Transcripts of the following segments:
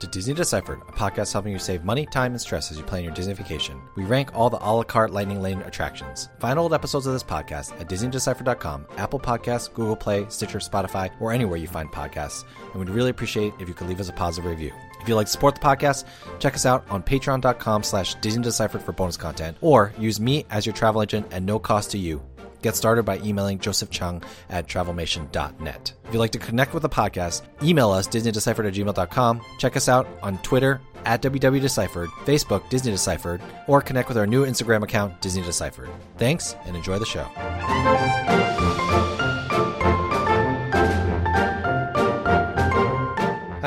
To Disney Deciphered, a podcast helping you save money, time, and stress as you plan your Disney vacation. We rank all the a la carte Lightning Lane attractions. Find old episodes of this podcast at DisneyDeciphered.com, Apple Podcasts, Google Play, Stitcher, Spotify, or anywhere you find podcasts. And we'd really appreciate if you could leave us a positive review. If you'd like to support the podcast, check us out on patreon.com slash Disney Deciphered for bonus content, or use me as your travel agent at no cost to you. Get started by emailing Joseph Cheung at travelmation.net. If you'd like to connect with the podcast, email us disneydeciphered at gmail.com. Check us out on Twitter at WWDeciphered, Facebook Disney Deciphered, or connect with our new Instagram account, Disney Deciphered. Thanks and enjoy the show.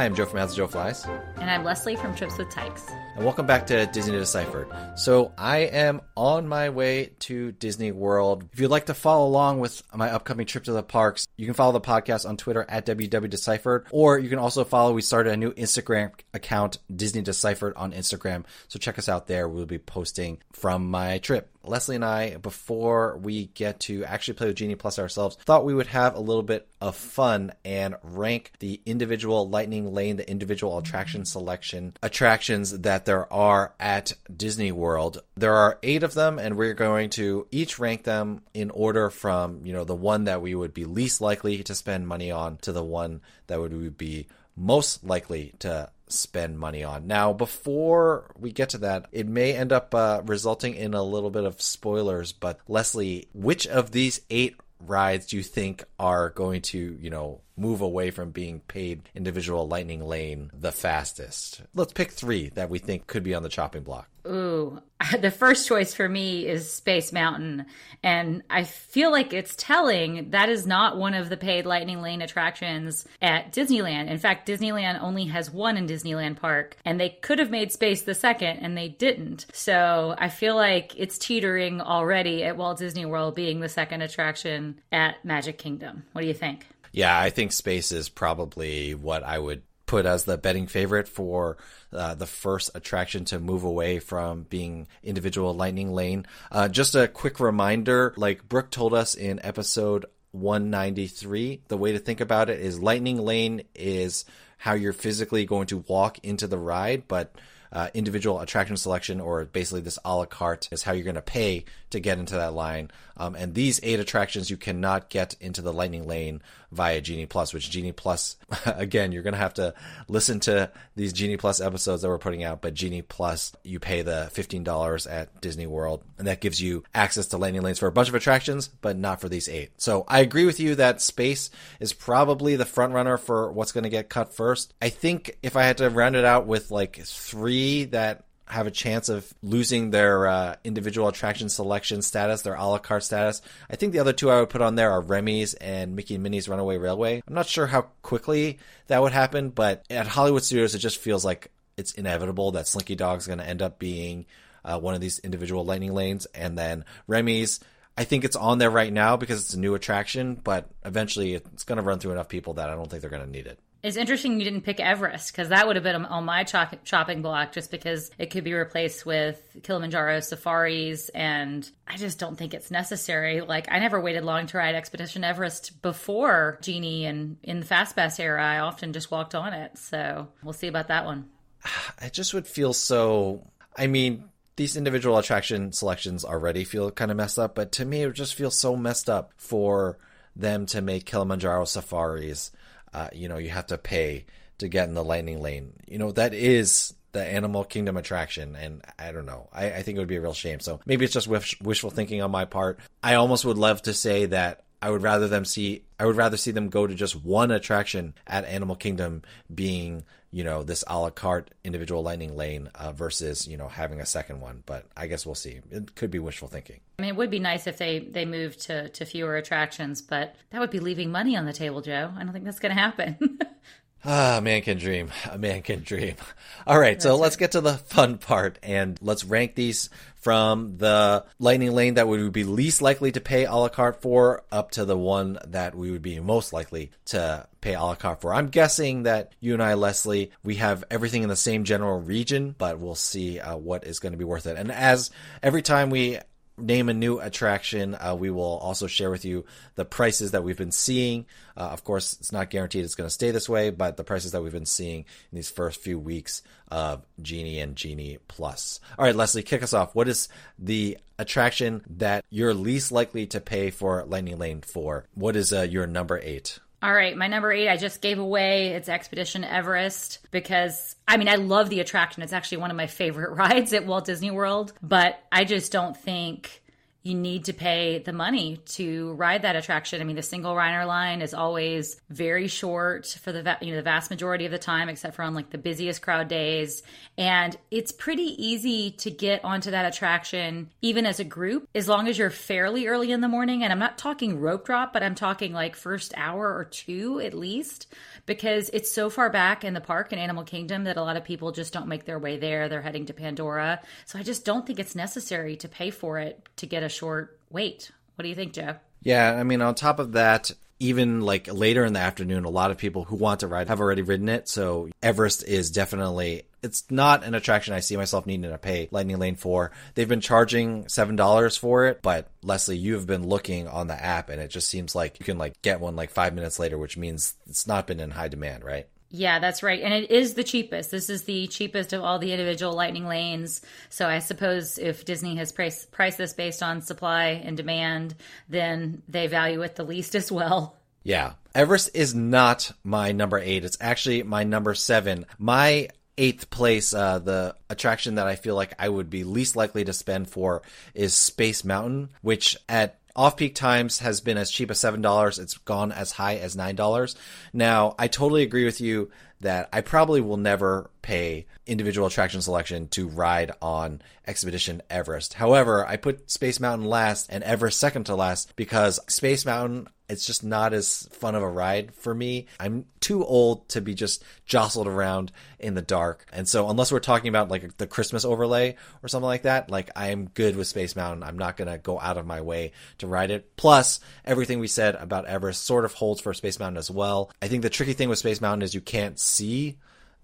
I'm Joe from As Joe Flies. And I'm Leslie from Trips with Tykes. And welcome back to Disney Deciphered. So I am on my way to Disney World. If you'd like to follow along with my upcoming trip to the parks, you can follow the podcast on Twitter at WWDeciphered, or you can also follow, we started a new Instagram account, Disney Deciphered on Instagram. So check us out there. We'll be posting from my trip. Leslie and I, before we get to actually play with Genie Plus ourselves, thought we would have a little bit of fun and rank the individual Lightning Lane, the individual attraction selection attractions that there are at Disney World. There are eight of them, and we're going to each rank them in order from, you know, the one that we would be least likely to spend money on to the one that would be most likely to spend money on. Now, before we get to that, it may end up uh, resulting in a little bit of spoilers, but Leslie, which of these eight rides do you think are going to, you know, move away from being paid individual lightning lane the fastest? Let's pick three that we think could be on the chopping block. Ooh, the first choice for me is Space Mountain. And I feel like it's telling that is not one of the paid Lightning Lane attractions at Disneyland. In fact, Disneyland only has one in Disneyland Park, and they could have made Space the second, and they didn't. So I feel like it's teetering already at Walt Disney World being the second attraction at Magic Kingdom. What do you think? Yeah, I think Space is probably what I would put as the betting favorite for uh, the first attraction to move away from being individual lightning lane. Uh, just a quick reminder, like Brooke told us in episode 193, the way to think about it is lightning lane is how you're physically going to walk into the ride, but uh, individual attraction selection or basically this a la carte is how you're going to pay to get into that line. Um, and these eight attractions you cannot get into the lightning lane via Genie Plus, which Genie Plus, again, you're going to have to listen to these Genie Plus episodes that we're putting out. But Genie Plus, you pay the $15 at Disney World, and that gives you access to lightning lanes for a bunch of attractions, but not for these eight. So I agree with you that space is probably the front runner for what's going to get cut first. I think if I had to round it out with like three that have a chance of losing their uh, individual attraction selection status, their a la carte status. I think the other two I would put on there are Remy's and Mickey and Minnie's Runaway Railway. I'm not sure how quickly that would happen, but at Hollywood Studios, it just feels like it's inevitable that Slinky Dog's going to end up being uh, one of these individual lightning lanes. And then Remy's, I think it's on there right now because it's a new attraction, but eventually it's going to run through enough people that I don't think they're going to need it. It's interesting you didn't pick Everest because that would have been on my chop- chopping block just because it could be replaced with Kilimanjaro safaris. And I just don't think it's necessary. Like, I never waited long to ride Expedition Everest before Genie and in the Fast Pass era. I often just walked on it. So we'll see about that one. I just would feel so. I mean, these individual attraction selections already feel kind of messed up, but to me, it just feels so messed up for them to make Kilimanjaro safaris uh, you know, you have to pay to get in the lightning lane. You know, that is the Animal Kingdom attraction, and I don't know. I, I think it would be a real shame. So maybe it's just wish, wishful thinking on my part. I almost would love to say that I would rather them see I would rather see them go to just one attraction at Animal Kingdom being you know this a la carte individual lightning lane uh, versus you know having a second one. But i guess we'll see. It could be wishful thinking. I mean it would be nice if they they moved to to fewer attractions but that would be leaving money on the table joe. I don't think that's going to happen Ah, a man can dream. A man can dream. All right, That's so let's get to the fun part and let's rank these from the lightning lane that we would be least likely to pay a la carte for up to the one that we would be most likely to pay a la carte for. I'm guessing that you and I, Leslie, we have everything in the same general region, but we'll see uh, what is going to be worth it. And as every time we name a new attraction. Uh, we will also share with you the prices that we've been seeing. Uh, of course, it's not guaranteed it's going to stay this way, but the prices that we've been seeing in these first few weeks of Genie and Genie Plus. All right, Leslie, kick us off. What is the attraction that you're least likely to pay for Lightning Lane for? What is uh, your number eight? All right, my number eight, I just gave away. It's Expedition Everest because I mean, I love the attraction. It's actually one of my favorite rides at Walt Disney World, but I just don't think you need to pay the money to ride that attraction. I mean, the single rider line is always very short for the you know the vast majority of the time, except for on like the busiest crowd days. And it's pretty easy to get onto that attraction even as a group, as long as you're fairly early in the morning. And I'm not talking rope drop, but I'm talking like first hour or two at least because it's so far back in the park in Animal Kingdom that a lot of people just don't make their way there. They're heading to Pandora. So I just don't think it's necessary to pay for it to get a short wait. What do you think, Joe? Yeah, I mean, on top of that, even like later in the afternoon, a lot of people who want to ride have already ridden it. So Everest is definitely it's not an attraction I see myself needing to pay Lightning Lane for. They've been charging seven dollars for it, but Leslie, you have been looking on the app and it just seems like you can like get one like five minutes later, which means it's not been in high demand, right? Yeah, that's right. And it is the cheapest. This is the cheapest of all the individual lightning lanes. So I suppose if Disney has priced, priced this based on supply and demand, then they value it the least as well. Yeah. Everest is not my number eight. It's actually my number seven. My eighth place, uh, the attraction that I feel like I would be least likely to spend for is Space Mountain, which at off peak times has been as cheap as $7. It's gone as high as $9. Now, I totally agree with you that I probably will never pay individual attraction selection to ride on Expedition Everest. However, I put Space Mountain last and Everest second to last because Space Mountain it's just not as fun of a ride for me. I'm too old to be just jostled around in the dark. And so unless we're talking about like the Christmas overlay or something like that, like I am good with Space Mountain. I'm not going to go out of my way to ride it. Plus, everything we said about Everest sort of holds for Space Mountain as well. I think the tricky thing with Space Mountain is you can't see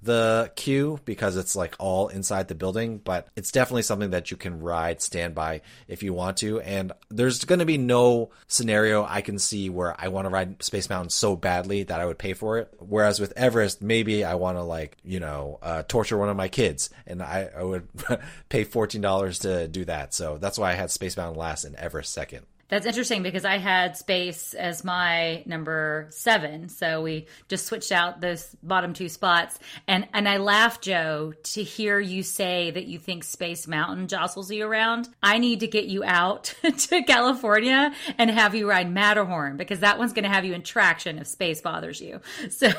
the queue because it's like all inside the building, but it's definitely something that you can ride standby if you want to. And there's going to be no scenario I can see where I want to ride Space Mountain so badly that I would pay for it. Whereas with Everest, maybe I want to like, you know, uh, torture one of my kids and I, I would pay $14 to do that. So that's why I had Space Mountain last and Everest second. That's interesting because I had space as my number seven. So we just switched out those bottom two spots. And and I laugh, Joe, to hear you say that you think Space Mountain jostles you around. I need to get you out to California and have you ride Matterhorn because that one's gonna have you in traction if space bothers you. So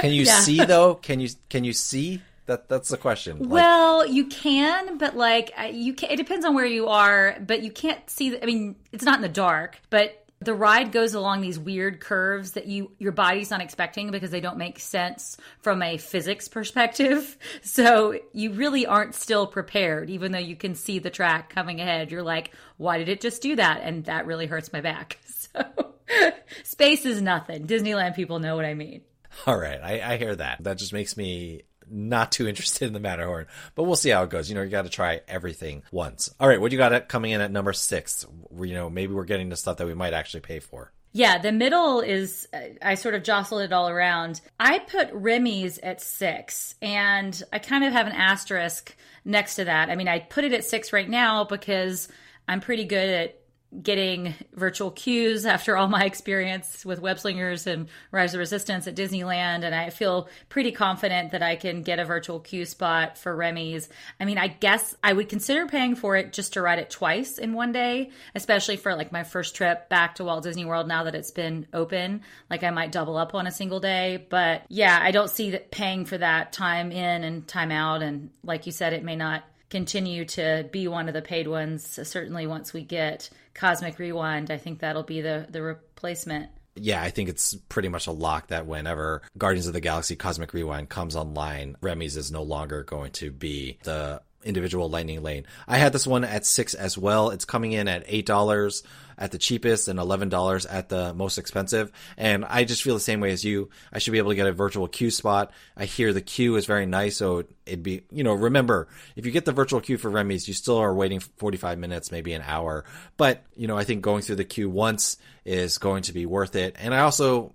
Can you yeah. see though? Can you can you see? That that's the question. Like, well, you can, but like you can. It depends on where you are, but you can't see. The, I mean, it's not in the dark, but the ride goes along these weird curves that you your body's not expecting because they don't make sense from a physics perspective. So you really aren't still prepared, even though you can see the track coming ahead. You're like, why did it just do that? And that really hurts my back. So space is nothing. Disneyland people know what I mean. All right, I, I hear that. That just makes me not too interested in the Matterhorn, but we'll see how it goes. You know, you got to try everything once. All right, what you got coming in at number six? You know, maybe we're getting to stuff that we might actually pay for. Yeah, the middle is, uh, I sort of jostled it all around. I put Remy's at six, and I kind of have an asterisk next to that. I mean, I put it at six right now because I'm pretty good at getting virtual queues after all my experience with web slingers and rise of resistance at disneyland and i feel pretty confident that i can get a virtual queue spot for remy's. I mean i guess i would consider paying for it just to ride it twice in one day especially for like my first trip back to walt disney world now that it's been open. Like i might double up on a single day. But yeah i don't see that paying for that time in and time out. And like you said it may not continue to be one of the paid ones. Certainly, once we get Cosmic Rewind, I think that'll be the the replacement. Yeah, I think it's pretty much a lock that whenever Guardians of the Galaxy Cosmic Rewind comes online, Remy's is no longer going to be the individual lightning lane. I had this one at six as well. It's coming in at eight dollars at the cheapest and eleven dollars at the most expensive. And I just feel the same way as you. I should be able to get a virtual queue spot. I hear the queue is very nice, so it'd be you know remember if you get the virtual queue for Remy's, you still are waiting forty five minutes, maybe an hour. But you know I think going through the queue once is going to be worth it. And I also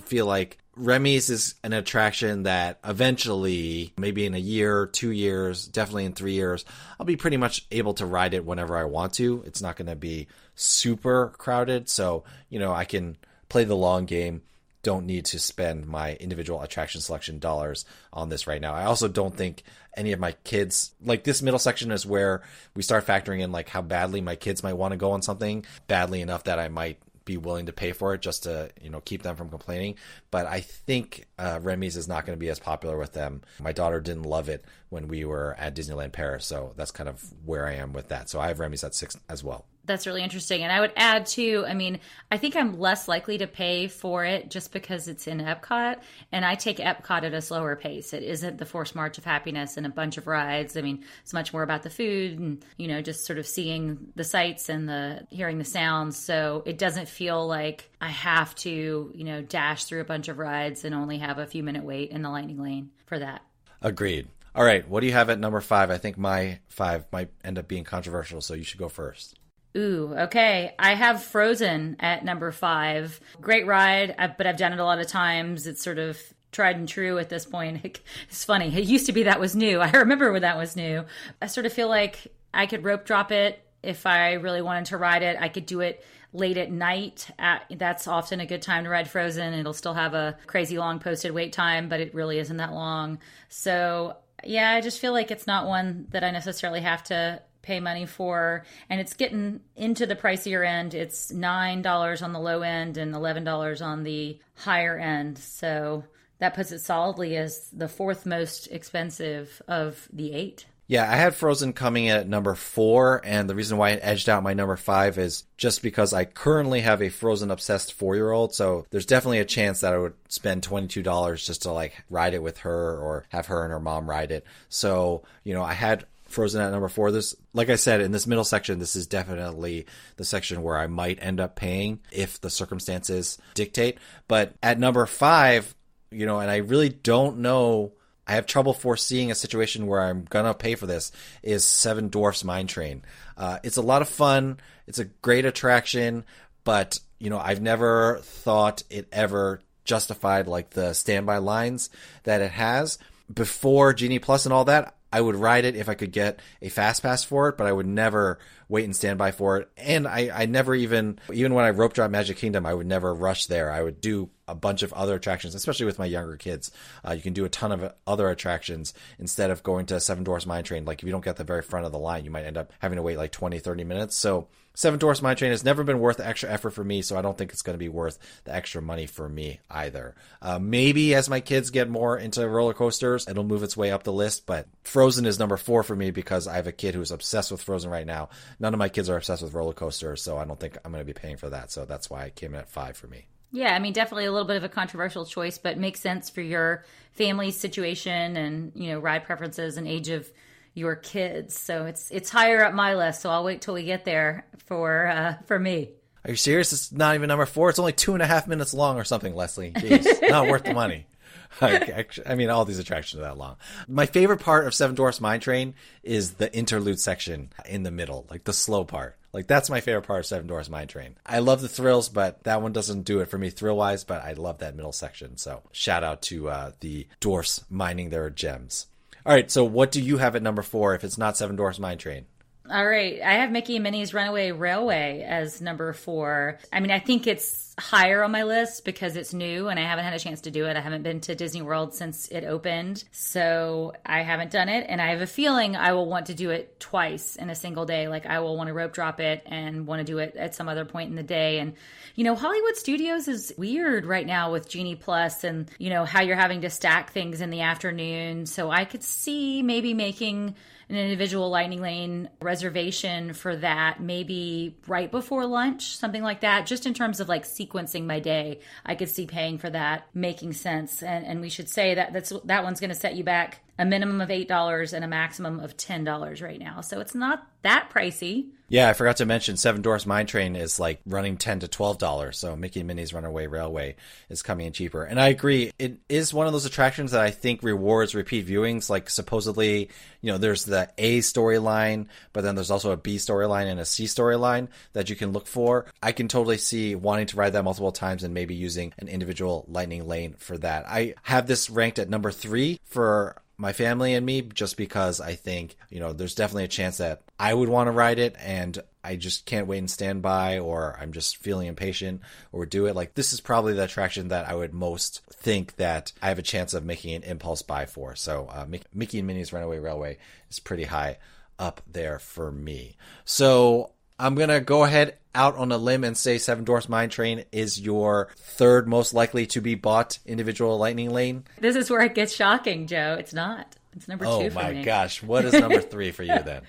feel like Remy's is an attraction that eventually, maybe in a year, two years, definitely in three years, I'll be pretty much able to ride it whenever I want to. It's not going to be super crowded. So, you know, I can play the long game. Don't need to spend my individual attraction selection dollars on this right now. I also don't think any of my kids like this middle section is where we start factoring in like how badly my kids might want to go on something badly enough that I might be willing to pay for it just to you know keep them from complaining. But I think uh, Remy's is not going to be as popular with them. My daughter didn't love it when we were at Disneyland Paris, so that's kind of where I am with that. So I have Remy's at six as well that's really interesting. And I would add too, I mean, I think I'm less likely to pay for it just because it's in Epcot and I take Epcot at a slower pace. It isn't the forced march of happiness and a bunch of rides. I mean, it's much more about the food and, you know, just sort of seeing the sights and the hearing the sounds. So it doesn't feel like I have to, you know, dash through a bunch of rides and only have a few minute wait in the lightning lane for that. Agreed. All right, what do you have at number five? I think my five might end up being controversial, so you should go first. Ooh, okay. I have Frozen at number five. Great ride, uh, but I've done it a lot of times. It's sort of tried and true at this point. It's funny. It used to be that was new. I remember when that was new. I sort of feel like I could rope drop it if I really wanted to ride it. I could do it late at night. At, that's often a good time to ride Frozen. It'll still have a crazy long posted wait time, but it really isn't that long. So, yeah, I just feel like it's not one that I necessarily have to pay money for and it's getting into the pricier end it's nine dollars on the low end and eleven dollars on the higher end so that puts it solidly as the fourth most expensive of the eight yeah, I had Frozen coming in at number four, and the reason why it edged out my number five is just because I currently have a Frozen obsessed four year old. So there's definitely a chance that I would spend $22 just to like ride it with her or have her and her mom ride it. So, you know, I had Frozen at number four. This, like I said, in this middle section, this is definitely the section where I might end up paying if the circumstances dictate. But at number five, you know, and I really don't know. I have trouble foreseeing a situation where I'm gonna pay for this. Is Seven Dwarfs Mine Train? Uh, it's a lot of fun. It's a great attraction, but you know, I've never thought it ever justified like the standby lines that it has before Genie Plus and all that. I would ride it if I could get a fast pass for it, but I would never wait and stand by for it. And I, I never even, even when I rope drop Magic Kingdom, I would never rush there. I would do a bunch of other attractions, especially with my younger kids. Uh, you can do a ton of other attractions instead of going to Seven Dwarfs Mine Train. Like if you don't get the very front of the line, you might end up having to wait like 20, 30 minutes. So Seven Dwarfs Mine Train has never been worth the extra effort for me, so I don't think it's going to be worth the extra money for me either. Uh, maybe as my kids get more into roller coasters, it'll move its way up the list, but Frozen is number four for me because I have a kid who's obsessed with Frozen right now. None of my kids are obsessed with roller coasters, so I don't think I'm going to be paying for that. So that's why it came in at five for me. Yeah, I mean, definitely a little bit of a controversial choice, but makes sense for your family situation and you know ride preferences and age of your kids. So it's it's higher up my list. So I'll wait till we get there for uh, for me. Are you serious? It's not even number four. It's only two and a half minutes long or something, Leslie. Jeez, not worth the money. I mean, all these attractions are that long. My favorite part of Seven Dwarfs Mine Train is the interlude section in the middle, like the slow part. Like that's my favorite part of Seven Dwarfs Mine Train. I love the thrills, but that one doesn't do it for me thrill wise. But I love that middle section. So shout out to uh, the dwarfs mining their gems. All right, so what do you have at number four if it's not Seven Dwarfs Mine Train? All right. I have Mickey and Minnie's Runaway Railway as number four. I mean, I think it's higher on my list because it's new and I haven't had a chance to do it. I haven't been to Disney World since it opened. So I haven't done it. And I have a feeling I will want to do it twice in a single day. Like I will want to rope drop it and want to do it at some other point in the day. And, you know, Hollywood Studios is weird right now with Genie Plus and, you know, how you're having to stack things in the afternoon. So I could see maybe making an individual lightning lane reservation for that maybe right before lunch something like that. Just in terms of like sequencing my day i could see paying for that making sense. And, and we should say that that's that one's going to set you back a minimum of $8 and a maximum of $10 right now. So it's not that pricey. Yeah, I forgot to mention Seven Dwarfs Mine Train is like running ten to twelve dollars. So Mickey and Minnie's Runaway Railway is coming in cheaper. And I agree, it is one of those attractions that I think rewards repeat viewings. Like supposedly, you know, there's the A storyline, but then there's also a B storyline and a C storyline that you can look for. I can totally see wanting to ride that multiple times and maybe using an individual lightning lane for that. I have this ranked at number three for my family and me just because I think, you know, there's definitely a chance that I would want to ride it and I just can't wait and stand by or I'm just feeling impatient or do it. Like this is probably the attraction that I would most think that I have a chance of making an impulse buy for. So uh, Mickey and Minnie's Runaway Railway is pretty high up there for me. So I'm going to go ahead out on a limb and say Seven Dwarfs Mine Train is your third most likely to be bought individual Lightning Lane. This is where it gets shocking, Joe. It's not. It's number oh two. Oh my gosh. What is number three for you then?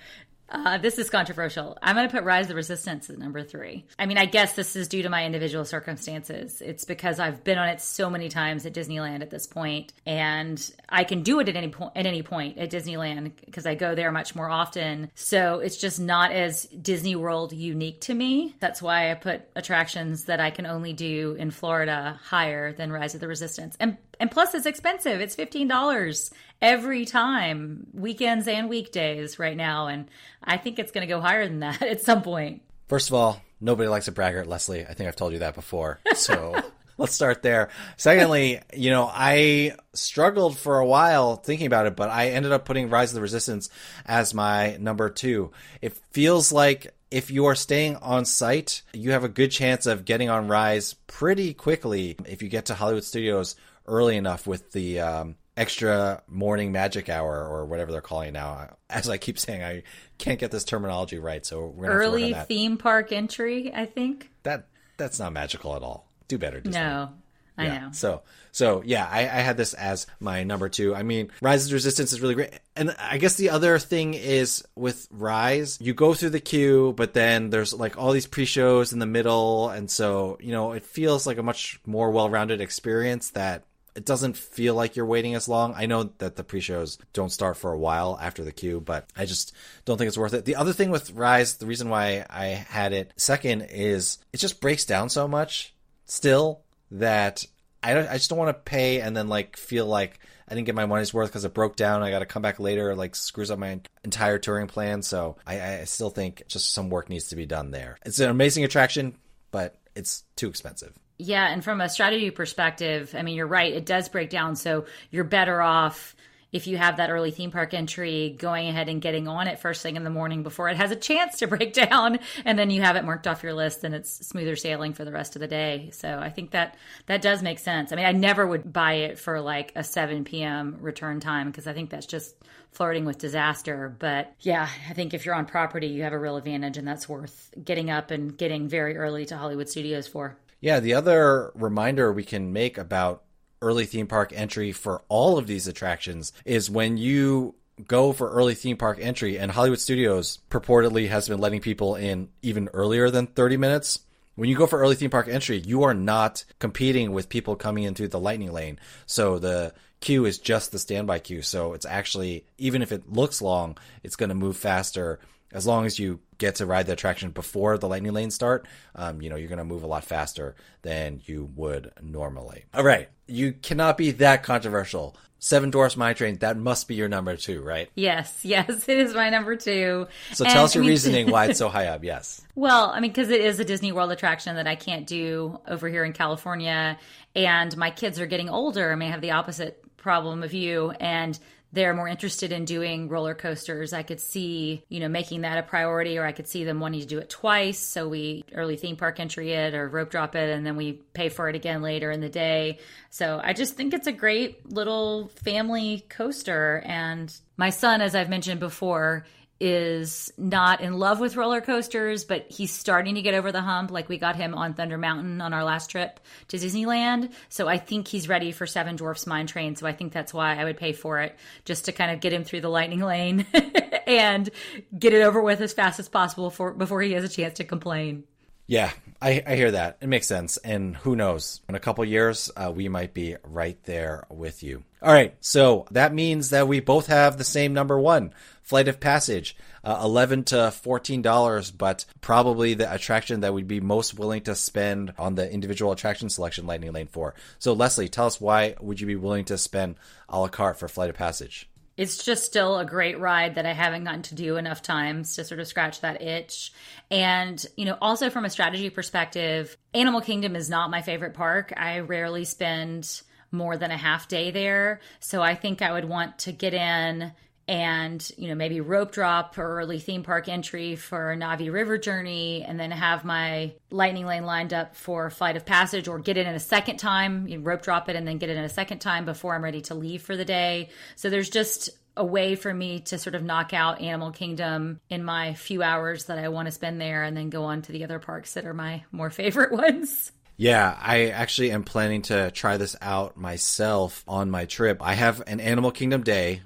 Uh, this is controversial. I'm going to put Rise of the Resistance at number three. I mean, I guess this is due to my individual circumstances. It's because I've been on it so many times at Disneyland at this point, and I can do it at any point at any point at Disneyland because I go there much more often. So it's just not as Disney World unique to me. That's why I put attractions that I can only do in Florida higher than Rise of the Resistance. And and plus it's expensive. It's $15 every time, weekends and weekdays right now. And I think it's going to go higher than that at some point. First of all, nobody likes a braggart, Leslie. I think I've told you that before. So let's start there. Secondly, you know, I struggled for a while thinking about it, but I ended up putting Rise of the Resistance as my number two. It feels like if you are staying on site, you have a good chance of getting on Rise pretty quickly if you get to Hollywood Studios early enough with the um, extra morning magic hour or whatever they're calling it now. As I keep saying, I can't get this terminology right, so we're gonna early theme park entry. I think that that's not magical at all. Do better, Disney. No, I yeah. know. So, so yeah, I, I, had this as my number two. I mean, Rise's Resistance is really great. And I guess the other thing is with Rise, you go through the queue, but then there's like all these pre-shows in the middle. And so, you know, it feels like a much more well-rounded experience that it doesn't feel like you're waiting as long. I know that the pre-shows don't start for a while after the queue, but I just don't think it's worth it. The other thing with Rise, the reason why I had it second is it just breaks down so much still that I don't, I just don't want to pay and then like feel like I didn't get my money's worth because it broke down. I got to come back later, like screws up my entire touring plan. So I, I still think just some work needs to be done there. It's an amazing attraction, but it's too expensive. Yeah, and from a strategy perspective, I mean, you're right. It does break down. So you're better off if you have that early theme park entry, going ahead and getting on it first thing in the morning before it has a chance to break down, and then you have it marked off your list, and it's smoother sailing for the rest of the day. So I think that that does make sense. I mean, I never would buy it for like a 7 p.m. return time because I think that's just flirting with disaster. But yeah, I think if you're on property, you have a real advantage, and that's worth getting up and getting very early to Hollywood Studios for. Yeah, the other reminder we can make about early theme park entry for all of these attractions is when you go for early theme park entry and Hollywood Studios purportedly has been letting people in even earlier than 30 minutes. When you go for early theme park entry, you are not competing with people coming into the lightning lane. So the queue is just the standby queue. So it's actually, even if it looks long, it's going to move faster as long as you get to ride the attraction before the lightning lanes start, um, you know, you're going to move a lot faster than you would normally. All right. You cannot be that controversial. Seven Dwarfs Mine Train, that must be your number two, right? Yes, yes, it is my number two. So and, tell us your I mean, reasoning why it's so high up, yes. Well, I mean, because it is a Disney World attraction that I can't do over here in California, and my kids are getting older. I may have the opposite problem of you, and they're more interested in doing roller coasters, I could see, you know, making that a priority, or I could see them wanting to do it twice. So we early theme park entry it or rope drop it, and then we pay for it again later in the day. So I just think it's a great little family coaster. And my son, as I've mentioned before, is not in love with roller coasters, but he's starting to get over the hump. Like we got him on Thunder Mountain on our last trip to Disneyland. So I think he's ready for Seven Dwarfs Mine Train. So I think that's why I would pay for it, just to kind of get him through the lightning lane and get it over with as fast as possible for, before he has a chance to complain. Yeah, I, I hear that. It makes sense. And who knows? In a couple years, uh, we might be right there with you. All right. So that means that we both have the same number one Flight of Passage, uh, 11 to $14, but probably the attraction that we'd be most willing to spend on the individual attraction selection Lightning Lane 4. So, Leslie, tell us why would you be willing to spend a la carte for Flight of Passage? It's just still a great ride that I haven't gotten to do enough times to sort of scratch that itch. And, you know, also from a strategy perspective, Animal Kingdom is not my favorite park. I rarely spend more than a half day there. So I think I would want to get in and you know maybe rope drop or early theme park entry for Na'vi River Journey, and then have my lightning lane lined up for Flight of Passage, or get it in a second time, you rope drop it, and then get it in a second time before I'm ready to leave for the day. So there's just a way for me to sort of knock out Animal Kingdom in my few hours that I want to spend there, and then go on to the other parks that are my more favorite ones. Yeah, I actually am planning to try this out myself on my trip. I have an Animal Kingdom day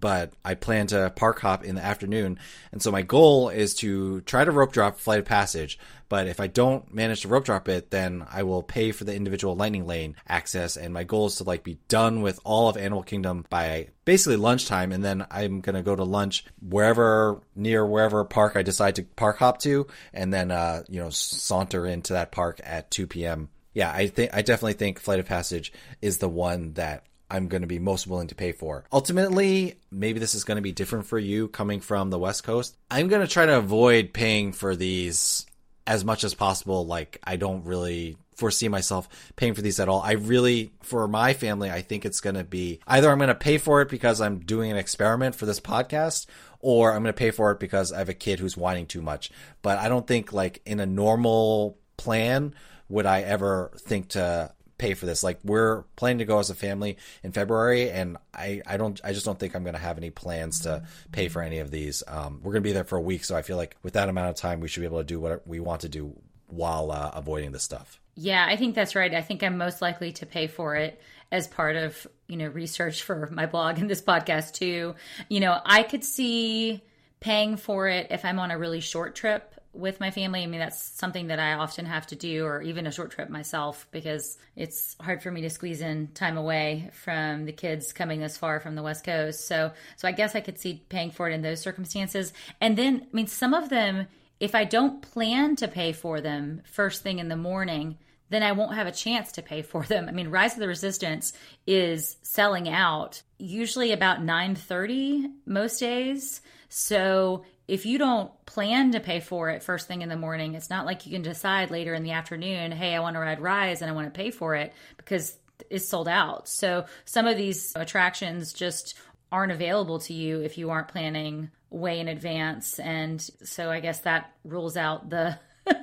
but I plan to park hop in the afternoon. And so my goal is to try to rope drop Flight of Passage. But if I don't manage to rope drop it, then I will pay for the individual lightning lane access. And my goal is to like be done with all of Animal Kingdom by basically lunchtime. And then I'm going to go to lunch wherever near wherever park I decide to park hop to. And then, uh, you know, saunter into that park at 2 p.m. Yeah, I think I definitely think Flight of Passage is the one that I'm going to be most willing to pay for. Ultimately, maybe this is going to be different for you coming from the West Coast. I'm going to try to avoid paying for these as much as possible. Like, I don't really foresee myself paying for these at all. I really, for my family, I think it's going to be either I'm going to pay for it because I'm doing an experiment for this podcast or I'm going to pay for it because I have a kid who's whining too much. But I don't think like in a normal plan would I ever think to pay for this. Like we're planning to go as a family in February, and I, I don't I just don't think I'm going to have any plans to pay for any of these. Um, we're going to be there for a week, so I feel like with that amount of time, we should be able to do what we want to do while uh, avoiding this stuff. Yeah, I think that's right. I think I'm most likely to pay for it as part of you know research for my blog and this podcast too. You know, I could see paying for it if I'm on a really short trip with my family. I mean, that's something that I often have to do, or even a short trip myself, because it's hard for me to squeeze in time away from the kids coming this far from the West Coast. So, so I guess I could see paying for it in those circumstances. And then, I mean, some of them, if I don't plan to pay for them first thing in the morning, then I won't have a chance to pay for them. I mean, Rise of the Resistance is selling out usually about 9:30 most days. So if you don't plan to pay for it first thing in the morning, it's not like you can decide later in the afternoon, hey, I want to ride Rise and I want to pay for it because it's sold out. So some of these attractions just aren't available to you if you aren't planning way in advance. And so I guess that rules out the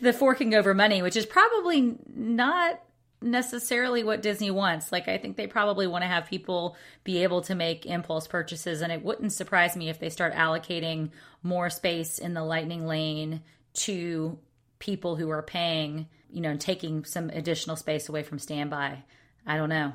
the forking over money, which is probably not necessarily what Disney wants. Like, I think they probably want to have people be able to make impulse purchases. And it wouldn't surprise me if they start allocating more space in the Lightning Lane to people who are paying, you know, taking some additional space away from standby. I don't know.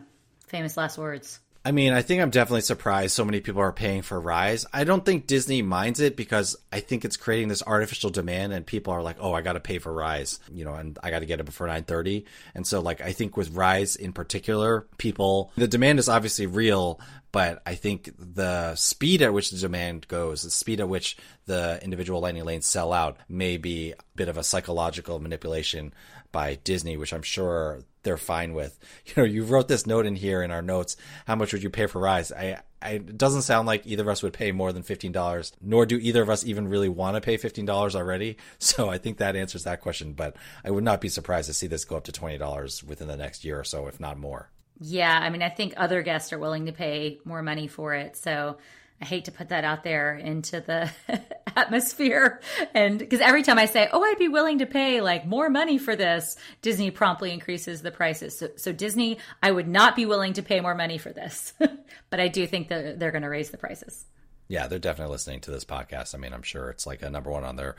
Famous last words. I mean, I think I'm definitely surprised so many people are paying for Rise. I don't think Disney minds it because I think it's creating this artificial demand and people are like, "Oh, I got to pay for Rise," you know, and I got to get it before 9:30. And so like I think with Rise in particular, people the demand is obviously real, but I think the speed at which the demand goes, the speed at which the individual lightning lanes sell out may be a bit of a psychological manipulation by Disney, which I'm sure they're fine with. You know, you wrote this note in here in our notes. How much would you pay for Rise? I, I it doesn't sound like either of us would pay more than fifteen dollars, nor do either of us even really want to pay fifteen dollars already. So I think that answers that question. But I would not be surprised to see this go up to twenty dollars within the next year or so, if not more. Yeah, I mean, I think other guests are willing to pay more money for it. So I hate to put that out there into the atmosphere. And because every time I say, oh, I'd be willing to pay like more money for this, Disney promptly increases the prices. So, so Disney, I would not be willing to pay more money for this. but I do think that they're going to raise the prices. Yeah, they're definitely listening to this podcast. I mean, I'm sure it's like a number one on their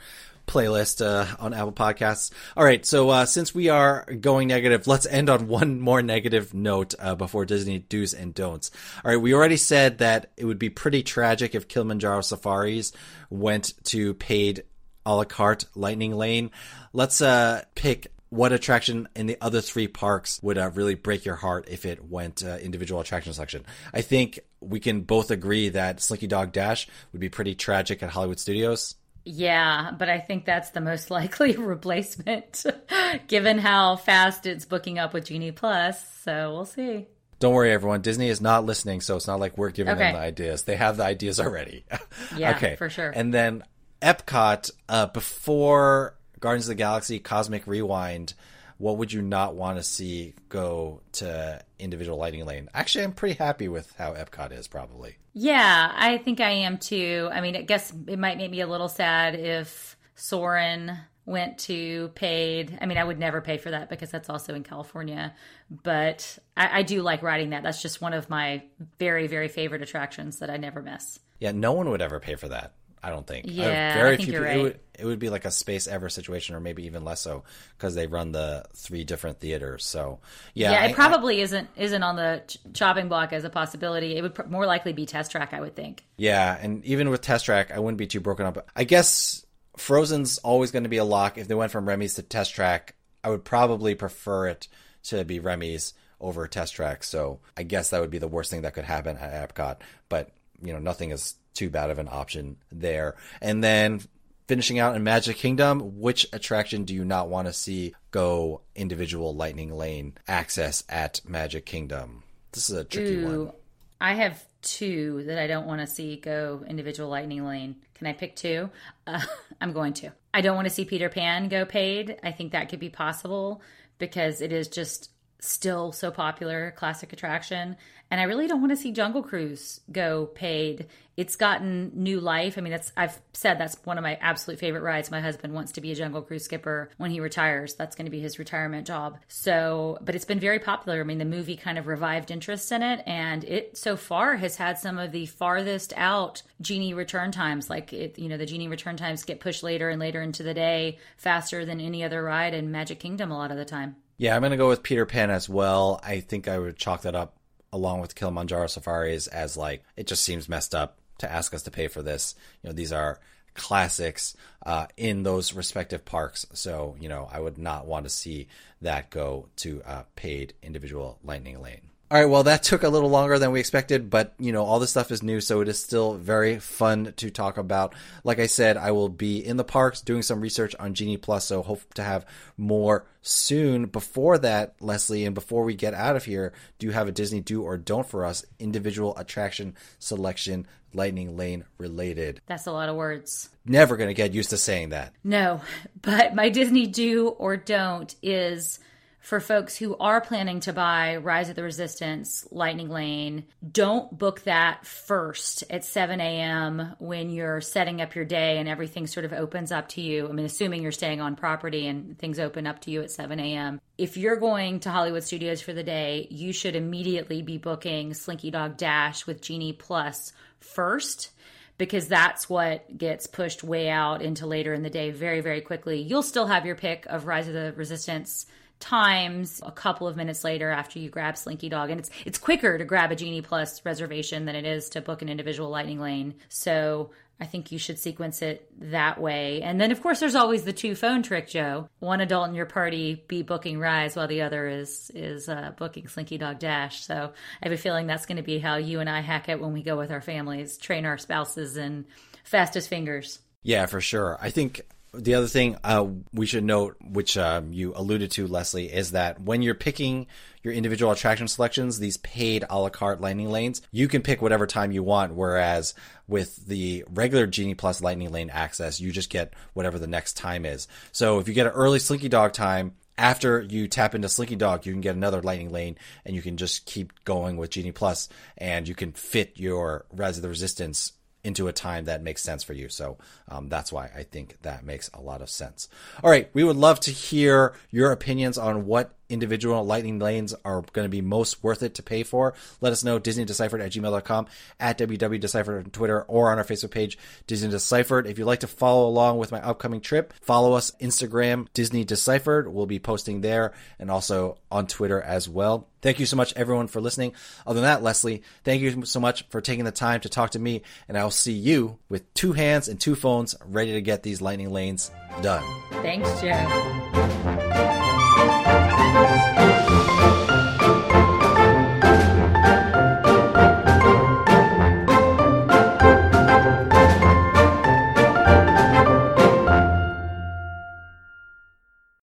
playlist uh, on Apple Podcasts. All right, so uh, since we are going negative, let's end on one more negative note uh, before Disney do's and don'ts. All right, we already said that it would be pretty tragic if Kilimanjaro Safaris went to paid a la carte Lightning Lane. Let's uh, pick what attraction in the other three parks would uh, really break your heart if it went uh, individual attraction selection? I think we can both agree that Slinky Dog Dash would be pretty tragic at Hollywood Studios. Yeah, but I think that's the most likely replacement given how fast it's booking up with Genie Plus. So we'll see. Don't worry, everyone. Disney is not listening, so it's not like we're giving okay. them the ideas. They have the ideas already. yeah, okay. for sure. And then Epcot, uh, before Guardians of the Galaxy Cosmic Rewind, what would you not want to see go to individual Lightning Lane? Actually, I'm pretty happy with how Epcot is, probably. Yeah, I think I am too. I mean, I guess it might make me a little sad if Soarin' went to paid. I mean, I would never pay for that because that's also in California, but I, I do like riding that. That's just one of my very, very favorite attractions that I never miss. Yeah, no one would ever pay for that. I don't think. Yeah, very I think few you're people, right. It would, it would be like a Space Ever situation, or maybe even less so, because they run the three different theaters. So yeah, yeah, it I, probably I, isn't isn't on the chopping block as a possibility. It would pr- more likely be Test Track, I would think. Yeah, and even with Test Track, I wouldn't be too broken up. I guess Frozen's always going to be a lock. If they went from Remy's to Test Track, I would probably prefer it to be Remy's over Test Track. So I guess that would be the worst thing that could happen at Epcot. But you know, nothing is too bad of an option there. And then finishing out in Magic Kingdom, which attraction do you not want to see go individual Lightning Lane access at Magic Kingdom? This is a tricky Ooh, one. I have two that I don't want to see go individual Lightning Lane. Can I pick two? Uh, I'm going to. I don't want to see Peter Pan go paid. I think that could be possible because it is just still so popular, classic attraction. And I really don't want to see Jungle Cruise go paid. It's gotten new life. I mean, that's I've said that's one of my absolute favorite rides. My husband wants to be a Jungle Cruise skipper when he retires. That's going to be his retirement job. So, but it's been very popular. I mean, the movie kind of revived interest in it, and it so far has had some of the farthest out genie return times. Like it, you know, the genie return times get pushed later and later into the day, faster than any other ride in Magic Kingdom a lot of the time. Yeah, I'm going to go with Peter Pan as well. I think I would chalk that up along with Kilimanjaro Safaris as like it just seems messed up to ask us to pay for this. You know, these are classics uh, in those respective parks. So, you know, I would not want to see that go to a paid individual lightning lane. All right, well, that took a little longer than we expected, but you know, all this stuff is new, so it is still very fun to talk about. Like I said, I will be in the parks doing some research on Genie Plus, so hope to have more soon. Before that, Leslie, and before we get out of here, do you have a Disney do or don't for us? Individual attraction selection, Lightning Lane related. That's a lot of words. Never going to get used to saying that. No, but my Disney do or don't is for folks who are planning to buy Rise of the Resistance Lightning Lane, don't book that first at 7 a.m. when you're setting up your day and everything sort of opens up to you. I mean, assuming you're staying on property and things open up to you at 7 a.m. If you're going to Hollywood Studios for the day, you should immediately be booking Slinky Dog Dash with Genie Plus first because that's what gets pushed way out into later in the day very, very quickly. You'll still have your pick of Rise of the Resistance times a couple of minutes later after you grab Slinky Dog. And it's it's quicker to grab a Genie Plus reservation than it is to book an individual Lightning Lane. So I think you should sequence it that way. And then, of course, there's always the two phone trick, Joe. One adult in your party be booking Rise while the other is is uh, booking Slinky Dog Dash. So I have a feeling that's going to be how you and I hack it when we go with our families, train our spouses and fastest fingers. Yeah, for sure. I think the other thing uh, we should note, which um, you alluded to, Leslie, is that when you're picking your individual attraction selections, these paid a la carte lightning lanes, you can pick whatever time you want. Whereas with the regular Genie Plus lightning lane access, you just get whatever the next time is. So if you get an early Slinky Dog time, after you tap into Slinky Dog, you can get another Lightning Lane, and you can just keep going with Genie Plus, and you can fit your Rise of the Resistance into a time that makes sense for you. So um, that's why I think that makes a lot of sense. All right, we would love to hear your opinions on what individual lightning lanes are going to be most worth it to pay for. Let us know, Disney DisneyDeciphered at gmail.com, at www.deciphered on Twitter, or on our Facebook page, Disney Deciphered. If you'd like to follow along with my upcoming trip, follow us Instagram, Disney Deciphered. We'll be posting there and also on Twitter as well. Thank you so much, everyone, for listening. Other than that, Leslie, thank you so much for taking the time to talk to me, and I'll see you with two hands and two phones ready to get these lightning lanes done. Thanks, Joe.